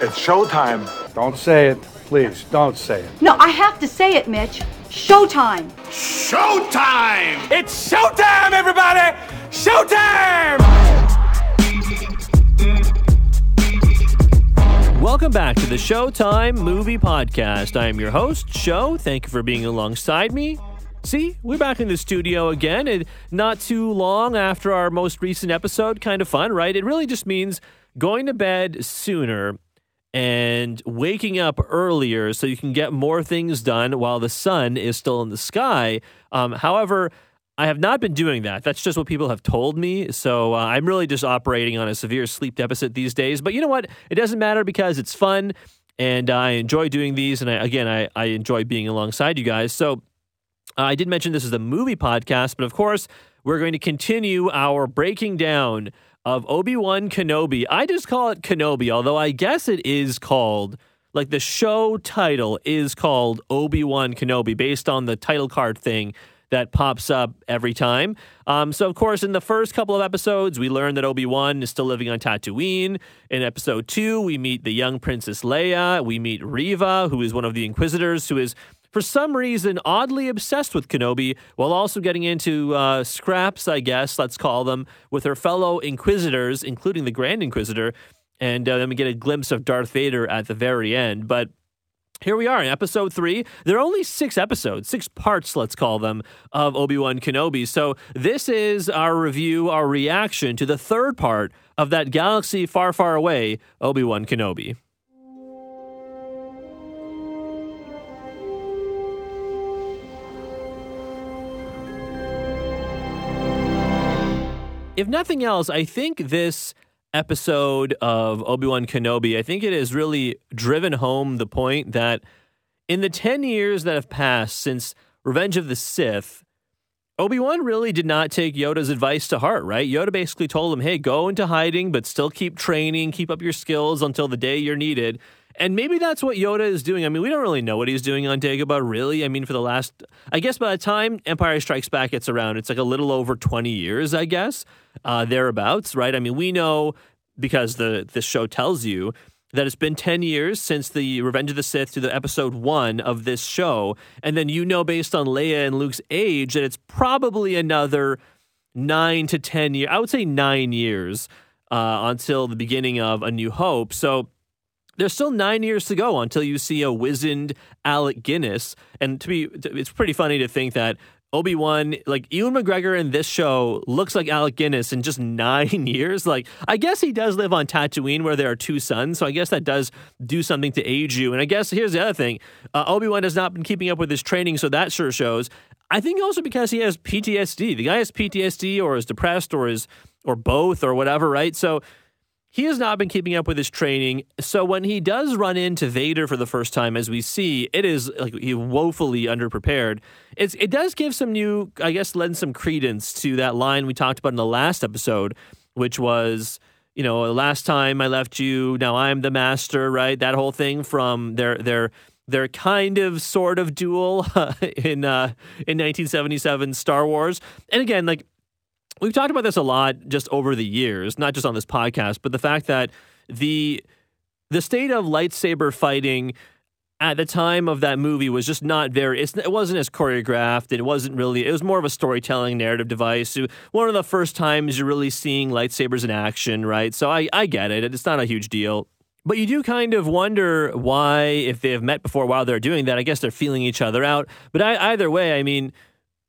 It's showtime. Don't say it. Please, don't say it. No, I have to say it, Mitch. Showtime. Showtime! It's showtime, everybody! Showtime! Welcome back to the Showtime Movie Podcast. I am your host, Show. Thank you for being alongside me. See, we're back in the studio again, and not too long after our most recent episode. Kind of fun, right? It really just means going to bed sooner and waking up earlier so you can get more things done while the sun is still in the sky. Um, however, I have not been doing that. That's just what people have told me. So uh, I'm really just operating on a severe sleep deficit these days. But you know what? It doesn't matter because it's fun and I enjoy doing these. And I, again, I, I enjoy being alongside you guys. So uh, I did mention this is a movie podcast, but of course, we're going to continue our breaking down of Obi Wan Kenobi. I just call it Kenobi, although I guess it is called, like the show title is called Obi Wan Kenobi based on the title card thing that pops up every time. Um, so, of course, in the first couple of episodes, we learn that Obi Wan is still living on Tatooine. In episode two, we meet the young Princess Leia. We meet Reva, who is one of the Inquisitors, who is for some reason oddly obsessed with Kenobi while also getting into uh, scraps, I guess, let's call them, with her fellow Inquisitors, including the Grand Inquisitor. And uh, then we get a glimpse of Darth Vader at the very end. But here we are in episode three. There are only six episodes, six parts, let's call them, of Obi Wan Kenobi. So this is our review, our reaction to the third part of that galaxy far, far away, Obi Wan Kenobi. If nothing else, I think this episode of Obi Wan Kenobi, I think it has really driven home the point that in the 10 years that have passed since Revenge of the Sith, Obi Wan really did not take Yoda's advice to heart, right? Yoda basically told him, hey, go into hiding, but still keep training, keep up your skills until the day you're needed. And maybe that's what Yoda is doing. I mean, we don't really know what he's doing on Dagobah, really. I mean, for the last, I guess by the time Empire Strikes Back gets around, it's like a little over 20 years, I guess, uh, thereabouts, right? I mean, we know because the, the show tells you that it's been 10 years since the Revenge of the Sith to the episode one of this show. And then you know, based on Leia and Luke's age, that it's probably another nine to 10 years. I would say nine years uh, until the beginning of A New Hope. So, there's still nine years to go until you see a wizened Alec Guinness. And to be, it's pretty funny to think that Obi Wan, like Ewan McGregor in this show, looks like Alec Guinness in just nine years. Like, I guess he does live on Tatooine where there are two suns, so I guess that does do something to age you. And I guess here's the other thing: uh, Obi Wan has not been keeping up with his training, so that sure shows. I think also because he has PTSD. The guy has PTSD, or is depressed, or is or both, or whatever, right? So he has not been keeping up with his training. So when he does run into Vader for the first time, as we see, it is like he woefully underprepared. It's it does give some new, I guess, lend some credence to that line we talked about in the last episode, which was, you know, last time I left you, now I'm the master, right? That whole thing from their their their kind of sort of duel in uh, in 1977 Star Wars. And again, like we've talked about this a lot just over the years, not just on this podcast, but the fact that the the state of lightsaber fighting at the time of that movie was just not very it wasn't as choreographed. It wasn't really it was more of a storytelling narrative device. One of the first times you're really seeing lightsabers in action right? So i, I get it. It's not a huge deal. But you do kind of wonder why if they have met before while they're doing that i guess they're feeling each other out. But I, either way i mean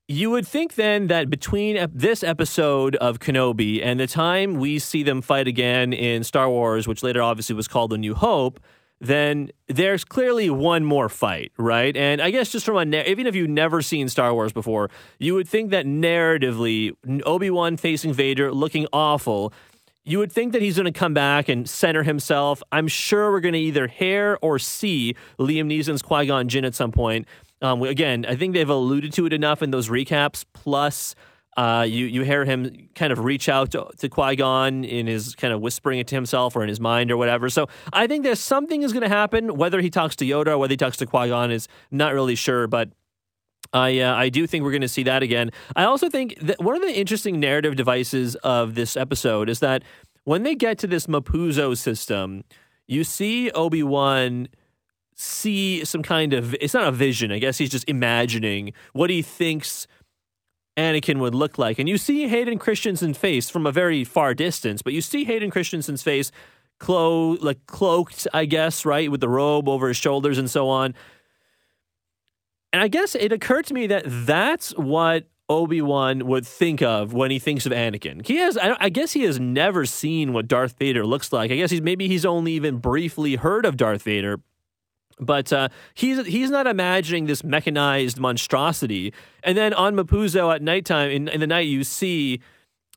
you would think then that between this episode of Kenobi and the time we see them fight again in Star Wars, which later obviously was called A New Hope, then there's clearly one more fight, right? And I guess just from a even if you've never seen Star Wars before, you would think that narratively, Obi Wan facing Vader looking awful. You would think that he's going to come back and center himself. I'm sure we're going to either hear or see Liam Neeson's Qui Gon Jinn at some point. Um, again, I think they've alluded to it enough in those recaps. Plus, uh, you you hear him kind of reach out to, to Qui Gon in his kind of whispering it to himself or in his mind or whatever. So I think there's something is going to happen. Whether he talks to Yoda or whether he talks to Qui Gon is not really sure, but. I uh, I do think we're going to see that again. I also think that one of the interesting narrative devices of this episode is that when they get to this Mapuzo system, you see Obi Wan see some kind of it's not a vision. I guess he's just imagining what he thinks Anakin would look like. And you see Hayden Christensen's face from a very far distance, but you see Hayden Christensen's face clo- like cloaked, I guess, right, with the robe over his shoulders and so on. And I guess it occurred to me that that's what Obi Wan would think of when he thinks of Anakin. He has, I, I, guess, he has never seen what Darth Vader looks like. I guess he's maybe he's only even briefly heard of Darth Vader, but uh, he's he's not imagining this mechanized monstrosity. And then on Mapuzo at nighttime, in, in the night, you see.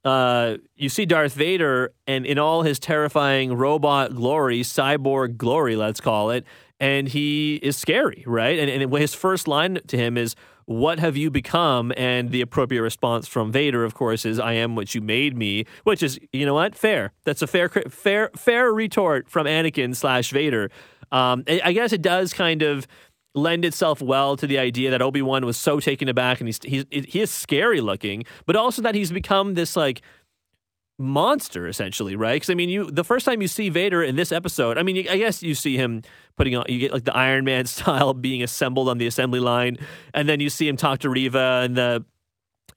Uh, you see Darth Vader, and in all his terrifying robot glory, cyborg glory, let's call it, and he is scary, right? And, and his first line to him is, what have you become? And the appropriate response from Vader, of course, is I am what you made me, which is, you know what? Fair. That's a fair, fair, fair retort from Anakin slash Vader. Um, I guess it does kind of lend itself well to the idea that Obi Wan was so taken aback and he's, he's he is scary looking, but also that he's become this like monster essentially, right? Because I mean, you the first time you see Vader in this episode, I mean, I guess you see him putting on you get like the Iron Man style being assembled on the assembly line, and then you see him talk to Reva in the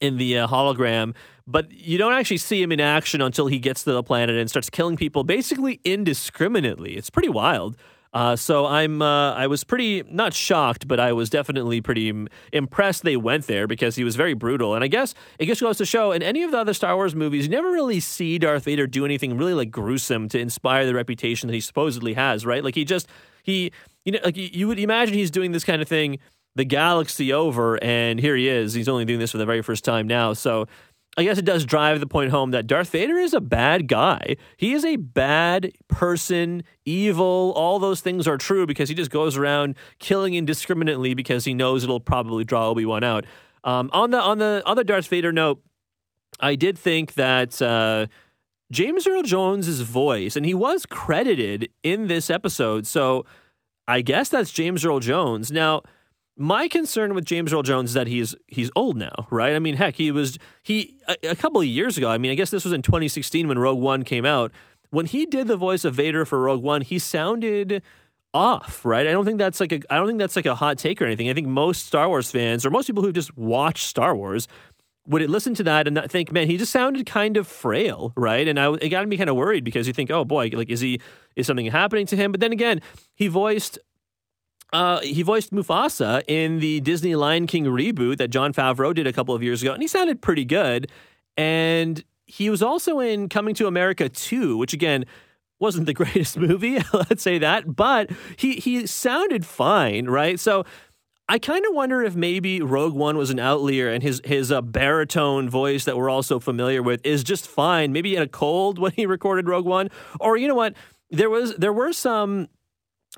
in the uh, hologram. But you don't actually see him in action until he gets to the planet and starts killing people basically indiscriminately. It's pretty wild. Uh, so I'm uh, I was pretty not shocked, but I was definitely pretty impressed they went there because he was very brutal. And I guess it just goes to show in any of the other Star Wars movies, you never really see Darth Vader do anything really like gruesome to inspire the reputation that he supposedly has, right? Like he just he you know like you would imagine he's doing this kind of thing the galaxy over, and here he is. He's only doing this for the very first time now. So I guess it does drive the point home that Darth Vader is a bad guy. He is a bad person, evil. All those things are true because he just goes around killing indiscriminately because he knows it'll probably draw Obi Wan out. Um, on the on the other Darth Vader note, I did think that uh, James Earl Jones's voice, and he was credited in this episode, so I guess that's James Earl Jones. Now my concern with James Earl Jones is that he's he's old now, right? I mean, heck, he was he a, a, couple of years ago. I mean, I guess this was in 2016 when Rogue One came out. When he did the voice of Vader for Rogue One, he sounded off, right? I don't think that's like a I don't think that's like a hot take or anything. I think most Star Wars fans or most people who just watch Star Wars would listen to that and think, man, he just sounded kind of frail, right? And I it got me kind of worried because you think, oh boy, like is he is something happening to him? But then again, he voiced uh, he voiced Mufasa in the Disney Lion King reboot that Jon Favreau did a couple of years ago, and he sounded pretty good. And he was also in Coming to America 2, which again wasn't the greatest movie, let's say that, but he he sounded fine, right? So I kind of wonder if maybe Rogue One was an outlier and his his uh, baritone voice that we're all so familiar with is just fine. Maybe he had a cold when he recorded Rogue One, or you know what? There was there were some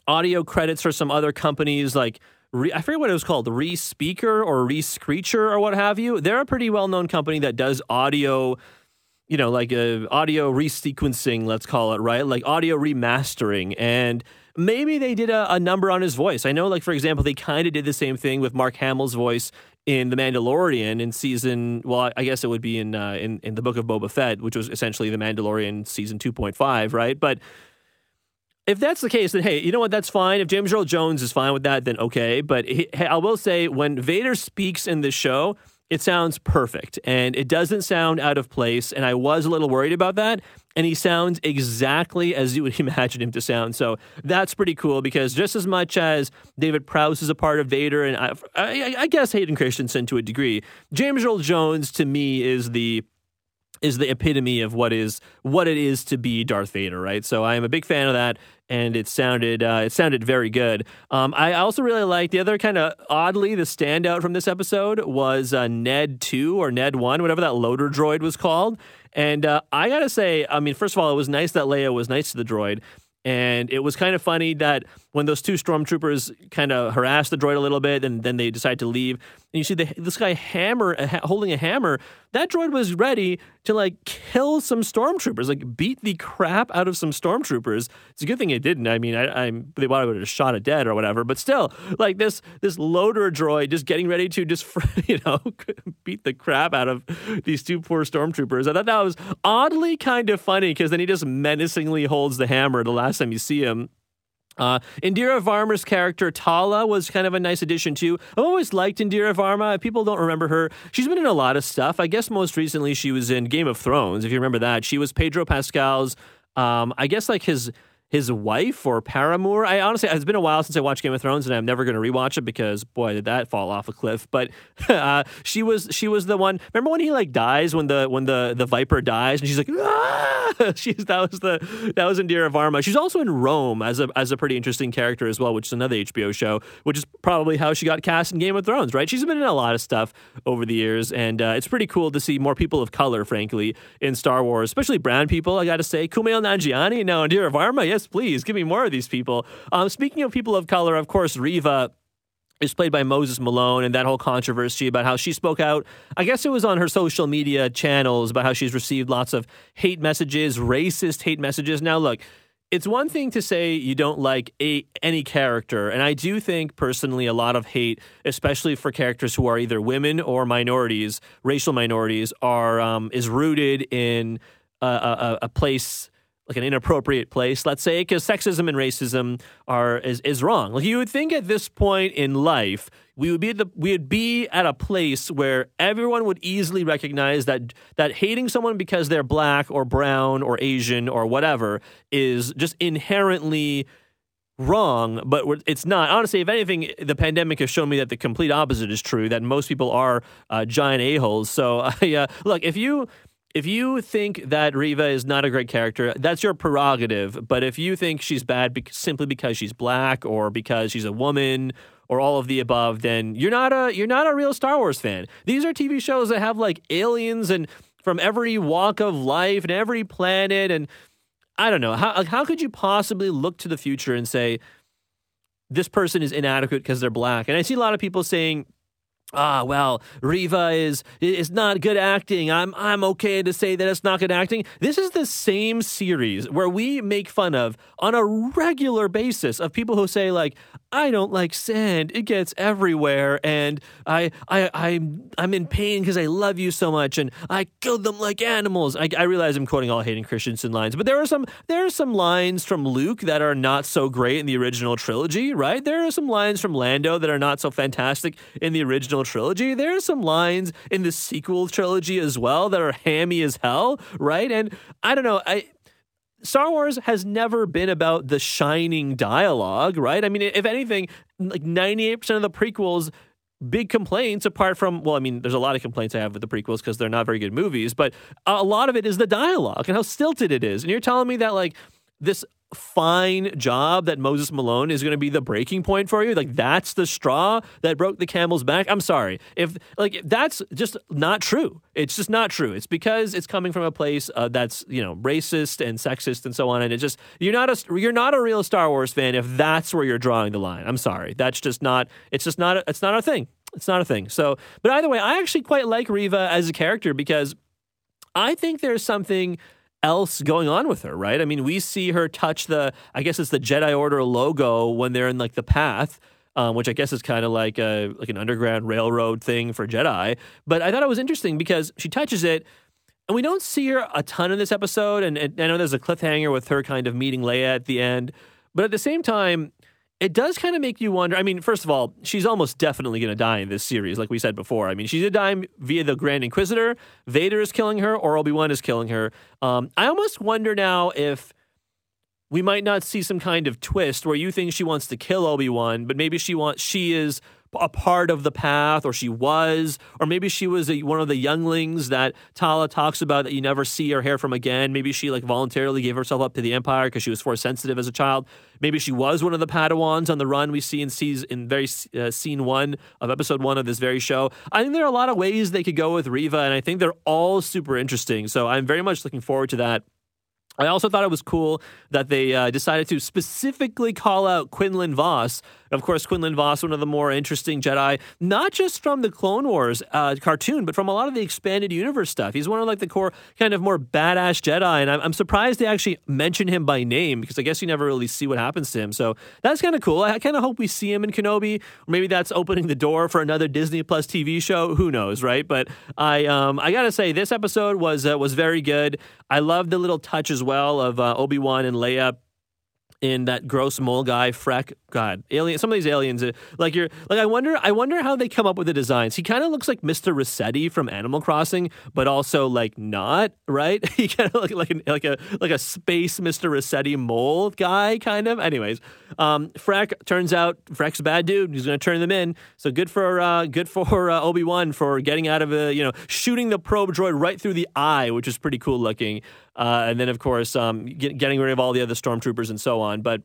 audio credits for some other companies like Re, I forget what it was called, the Respeaker or Rescreecher or what have you. They're a pretty well known company that does audio, you know, like uh, audio resequencing, let's call it, right? Like audio remastering. And maybe they did a, a number on his voice. I know, like, for example, they kind of did the same thing with Mark Hamill's voice in The Mandalorian in season, well, I guess it would be in, uh, in, in the book of Boba Fett, which was essentially The Mandalorian season 2.5, right? But if that's the case, then hey, you know what? That's fine. If James Earl Jones is fine with that, then okay. But he, I will say, when Vader speaks in this show, it sounds perfect and it doesn't sound out of place. And I was a little worried about that. And he sounds exactly as you would imagine him to sound. So that's pretty cool because just as much as David Prowse is a part of Vader, and I, I, I guess Hayden Christensen to a degree, James Earl Jones to me is the is the epitome of what is what it is to be Darth Vader, right? So I am a big fan of that, and it sounded uh, it sounded very good. Um, I also really like the other kind of oddly the standout from this episode was uh, Ned Two or Ned One, whatever that loader droid was called. And uh, I gotta say, I mean, first of all, it was nice that Leia was nice to the droid. And it was kind of funny that when those two stormtroopers kind of harassed the droid a little bit and then they decide to leave, and you see the, this guy hammer uh, holding a hammer. That droid was ready to like kill some stormtroopers, like beat the crap out of some stormtroopers. It's a good thing it didn't. I mean, I, I'm they would have shot it dead or whatever. But still, like this this loader droid just getting ready to just you know beat the crap out of these two poor stormtroopers. I thought that was oddly kind of funny because then he just menacingly holds the hammer the last time you see him. Uh, Indira Varma's character Tala was kind of a nice addition too. I've always liked Indira Varma. People don't remember her. She's been in a lot of stuff. I guess most recently she was in Game of Thrones. If you remember that, she was Pedro Pascal's. Um, I guess like his his wife or paramour. I honestly, it's been a while since I watched Game of Thrones, and I'm never going to rewatch it because boy, did that fall off a cliff. But uh, she was she was the one. Remember when he like dies when the when the the viper dies, and she's like, ah! she's that was the that was Indira Varma. She's also in Rome as a as a pretty interesting character as well, which is another HBO show, which is probably how she got cast in Game of Thrones. Right? She's been in a lot of stuff over the years, and uh, it's pretty cool to see more people of color, frankly, in Star Wars, especially brown people. I got to say, Kumail Nanjiani, now Indira Varma. Yeah, yes, please give me more of these people. Um, speaking of people of color, of course, Reva is played by Moses Malone and that whole controversy about how she spoke out. I guess it was on her social media channels about how she's received lots of hate messages, racist hate messages. Now, look, it's one thing to say you don't like a, any character, and I do think personally a lot of hate, especially for characters who are either women or minorities, racial minorities, are um, is rooted in a, a, a place like an inappropriate place, let's say, because sexism and racism are is, is wrong. Like you would think at this point in life, we would be at the we would be at a place where everyone would easily recognize that that hating someone because they're black or brown or Asian or whatever is just inherently wrong, but it's not. Honestly, if anything, the pandemic has shown me that the complete opposite is true. That most people are uh, giant a holes. So, uh, look, if you if you think that Reva is not a great character, that's your prerogative. But if you think she's bad be- simply because she's black or because she's a woman or all of the above, then you're not a you're not a real Star Wars fan. These are TV shows that have like aliens and from every walk of life and every planet and I don't know how how could you possibly look to the future and say this person is inadequate because they're black? And I see a lot of people saying Ah, well, Reva is is not good acting. I'm I'm okay to say that it's not good acting. This is the same series where we make fun of on a regular basis of people who say like, I don't like sand. It gets everywhere, and I I I'm I'm in pain because I love you so much, and I killed them like animals. I, I realize I'm quoting all Hayden Christensen lines, but there are some there are some lines from Luke that are not so great in the original trilogy, right? There are some lines from Lando that are not so fantastic in the original trilogy. There are some lines in the sequel trilogy as well that are hammy as hell, right? And I don't know, I Star Wars has never been about the shining dialogue, right? I mean, if anything, like 98% of the prequels big complaints apart from well i mean there's a lot of complaints i have with the prequels because they're not very good movies but a lot of it is the dialogue and how stilted it is and you're telling me that like this fine job that Moses Malone is going to be the breaking point for you. Like that's the straw that broke the camel's back. I'm sorry. If like that's just not true. It's just not true. It's because it's coming from a place uh, that's, you know, racist and sexist and so on and it just you're not a you're not a real Star Wars fan if that's where you're drawing the line. I'm sorry. That's just not it's just not a, it's not a thing. It's not a thing. So, but either way, I actually quite like Reva as a character because I think there's something else going on with her, right? I mean, we see her touch the, I guess it's the Jedi Order logo when they're in like the path. Um, which I guess is kind of like a like an underground railroad thing for Jedi. But I thought it was interesting because she touches it, and we don't see her a ton in this episode. And, and I know there's a cliffhanger with her kind of meeting Leia at the end, but at the same time, it does kind of make you wonder. I mean, first of all, she's almost definitely going to die in this series, like we said before. I mean, she's going to die via the Grand Inquisitor. Vader is killing her, or Obi Wan is killing her. Um, I almost wonder now if we might not see some kind of twist where you think she wants to kill Obi Wan, but maybe she wants she is a part of the path, or she was, or maybe she was a, one of the younglings that Tala talks about that you never see or hear from again. Maybe she like voluntarily gave herself up to the Empire because she was force sensitive as a child. Maybe she was one of the Padawans on the run we see in, season, in very uh, scene one of episode one of this very show. I think there are a lot of ways they could go with Reva, and I think they're all super interesting. So I'm very much looking forward to that. I also thought it was cool that they uh, decided to specifically call out Quinlan Vos Of course, Quinlan Vos, one of the more interesting Jedi, not just from the Clone Wars uh, cartoon, but from a lot of the expanded universe stuff. He's one of like the core kind of more badass Jedi, and I'm, I'm surprised they actually mention him by name because I guess you never really see what happens to him. So that's kind of cool. I kind of hope we see him in Kenobi, or maybe that's opening the door for another Disney Plus TV show. Who knows, right? But I um I gotta say this episode was uh, was very good. I love the little touch as well of uh, Obi Wan and Leia in that gross mole guy Freck. God, alien. Some of these aliens, uh, like you're like I wonder. I wonder how they come up with the designs. He kind of looks like Mr. Resetti from Animal Crossing, but also like not right. He kind of like an, like a like a space Mr. Resetti mole guy, kind of. Anyways, um, Freck turns out Freck's a bad dude. He's going to turn them in. So good for uh, good for uh, Obi Wan for getting out of a you know shooting the probe droid right through the eye, which is pretty cool looking. Uh, and then of course um, get, getting rid of all the other stormtroopers and so on. But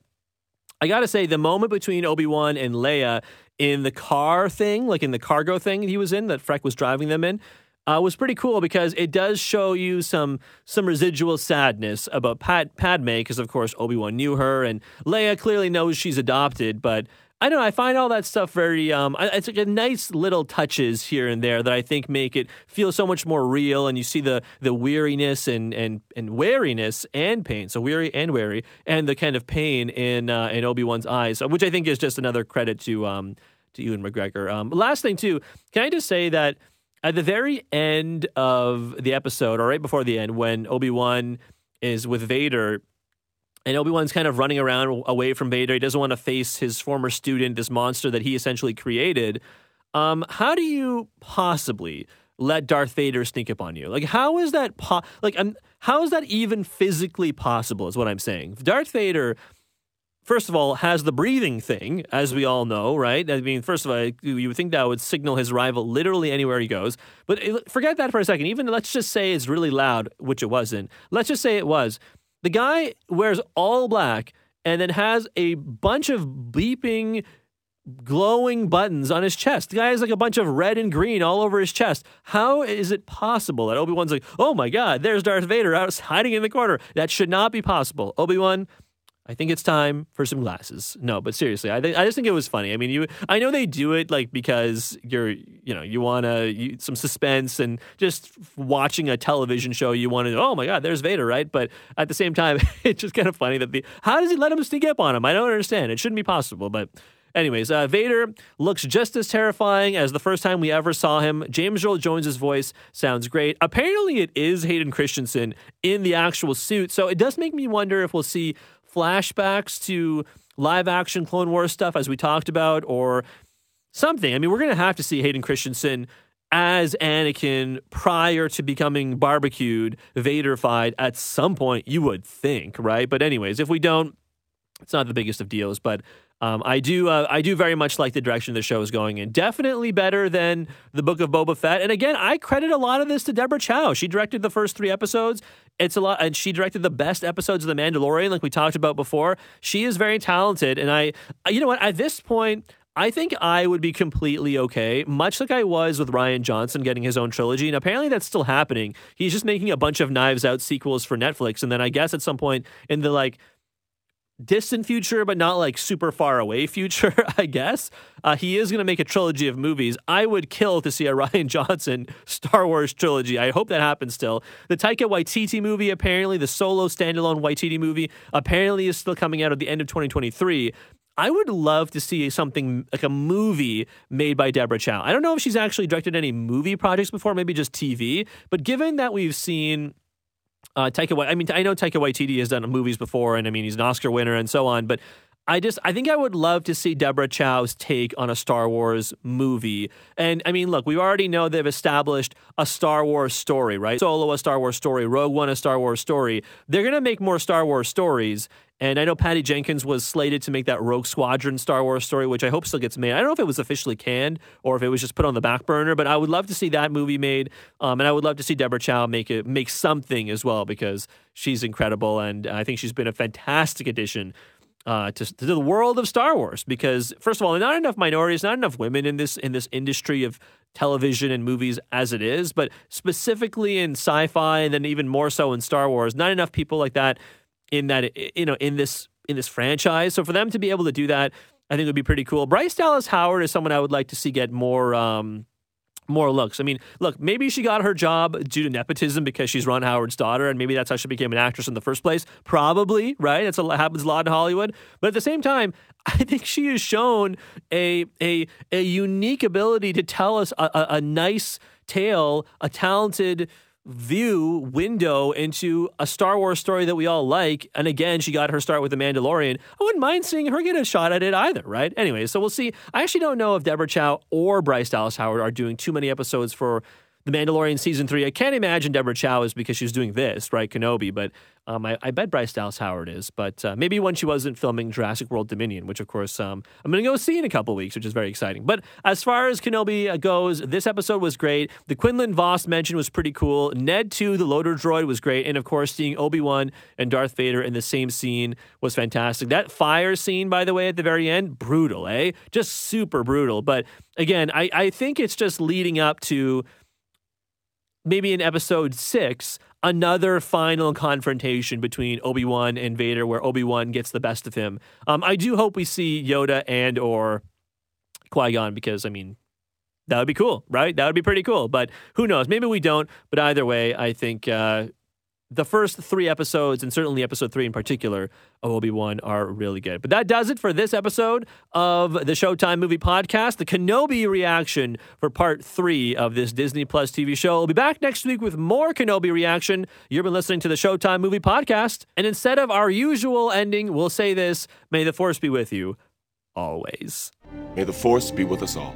I gotta say, the moment between Obi Wan and Leia in the car thing, like in the cargo thing he was in, that Freck was driving them in, uh, was pretty cool because it does show you some some residual sadness about Pat, Padme, because of course Obi Wan knew her, and Leia clearly knows she's adopted, but I know. I find all that stuff very. Um, it's like a nice little touches here and there that I think make it feel so much more real. And you see the the weariness and and and wariness and pain. So weary and wary, and the kind of pain in uh, in Obi Wan's eyes, which I think is just another credit to um to Ewan McGregor. Um, last thing too, can I just say that at the very end of the episode, or right before the end, when Obi Wan is with Vader and Obi Wan's kind of running around away from Vader. He doesn't want to face his former student, this monster that he essentially created. Um, how do you possibly let Darth Vader sneak up on you? Like, how is that? Po- like, I'm, how is that even physically possible? Is what I'm saying. Darth Vader. First of all, has the breathing thing, as we all know, right? I mean, first of all, you would think that would signal his rival literally anywhere he goes. But forget that for a second. Even let's just say it's really loud, which it wasn't. Let's just say it was the guy wears all black and then has a bunch of beeping glowing buttons on his chest. The guy has like a bunch of red and green all over his chest. How is it possible that Obi-Wan's like, "Oh my god, there's Darth Vader out hiding in the corner." That should not be possible. Obi-Wan, I think it's time for some glasses. No, but seriously, I th- I just think it was funny. I mean, you I know they do it like because you're you know you want to some suspense and just watching a television show. You want to oh my god, there's Vader, right? But at the same time, it's just kind of funny that the how does he let him sneak up on him? I don't understand. It shouldn't be possible, but. Anyways, uh, Vader looks just as terrifying as the first time we ever saw him. James Earl Jones' voice sounds great. Apparently, it is Hayden Christensen in the actual suit, so it does make me wonder if we'll see flashbacks to live action Clone Wars stuff, as we talked about, or something. I mean, we're going to have to see Hayden Christensen as Anakin prior to becoming barbecued, Vaderfied at some point, you would think, right? But, anyways, if we don't, it's not the biggest of deals, but um, I do uh, I do very much like the direction the show is going in. Definitely better than the Book of Boba Fett. And again, I credit a lot of this to Deborah Chow. She directed the first three episodes. It's a lot, and she directed the best episodes of The Mandalorian, like we talked about before. She is very talented, and I, you know what? At this point. I think I would be completely okay, much like I was with Rian Johnson getting his own trilogy. And apparently that's still happening. He's just making a bunch of Knives Out sequels for Netflix. And then I guess at some point in the like distant future, but not like super far away future, I guess. Uh, he is going to make a trilogy of movies. I would kill to see a Rian Johnson Star Wars trilogy. I hope that happens still. The Taika Waititi movie, apparently, the solo standalone Waititi movie, apparently is still coming out at the end of 2023. I would love to see something like a movie made by Deborah Chow. I don't know if she's actually directed any movie projects before, maybe just TV, but given that we've seen uh, Taika, I mean, I know Taika Waititi has done movies before, and I mean, he's an Oscar winner and so on. But I just, I think I would love to see Deborah Chow's take on a Star Wars movie. And I mean, look, we already know they've established a Star Wars story, right? Solo a Star Wars story, Rogue One a Star Wars story. They're gonna make more Star Wars stories. And I know Patty Jenkins was slated to make that Rogue Squadron Star Wars story, which I hope still gets made. I don't know if it was officially canned or if it was just put on the back burner, but I would love to see that movie made. Um, and I would love to see Deborah Chow make it make something as well because she's incredible and I think she's been a fantastic addition uh, to, to, the world of Star Wars because first of all, not enough minorities, not enough women in this in this industry of television and movies as it is, but specifically in sci-fi and then even more so in Star Wars, not enough people like that in that you know in this in this franchise. So for them to be able to do that, I think would be pretty cool. Bryce Dallas Howard is someone I would like to see get more. Um, more looks. I mean, look, maybe she got her job due to nepotism because she's Ron Howard's daughter, and maybe that's how she became an actress in the first place. Probably, right? That's a, happens a lot in Hollywood. But at the same time, I think she has shown a a a unique ability to tell us a, a, a nice tale, a talented view window into a Star Wars story that we all like. And again, she got her start with The Mandalorian. I wouldn't mind seeing her get a shot at it either, right? Anyway, so we'll see. I actually don't know if Deborah Chow or Bryce Dallas Howard are doing too many episodes for the Mandalorian season three. I can't imagine Deborah Chow is because she's doing this, right? Kenobi, but um, I, I, bet Bryce Dallas Howard is. But uh, maybe when she wasn't filming Jurassic World Dominion, which of course um, I'm going to go see in a couple weeks, which is very exciting. But as far as Kenobi uh, goes, this episode was great. The Quinlan Vos mention was pretty cool. Ned 2, the loader droid, was great. And of course, seeing Obi Wan and Darth Vader in the same scene was fantastic. That fire scene, by the way, at the very end, brutal, eh? Just super brutal. But again, I, I think it's just leading up to maybe in episode six, another final confrontation between Obi Wan and Vader, where Obi Wan gets the best of him. Um, I do hope we see Yoda and or Qui Gon because I mean that would be cool, right? That would be pretty cool. But who knows? Maybe we don't. But either way, I think uh, the first three episodes, and certainly episode three in particular, of Obi Wan are really good. But that does it for this episode of the Showtime Movie Podcast, the Kenobi reaction for part three of this Disney Plus TV show. We'll be back next week with more Kenobi reaction. You've been listening to the Showtime Movie Podcast. And instead of our usual ending, we'll say this May the Force be with you always. May the Force be with us all.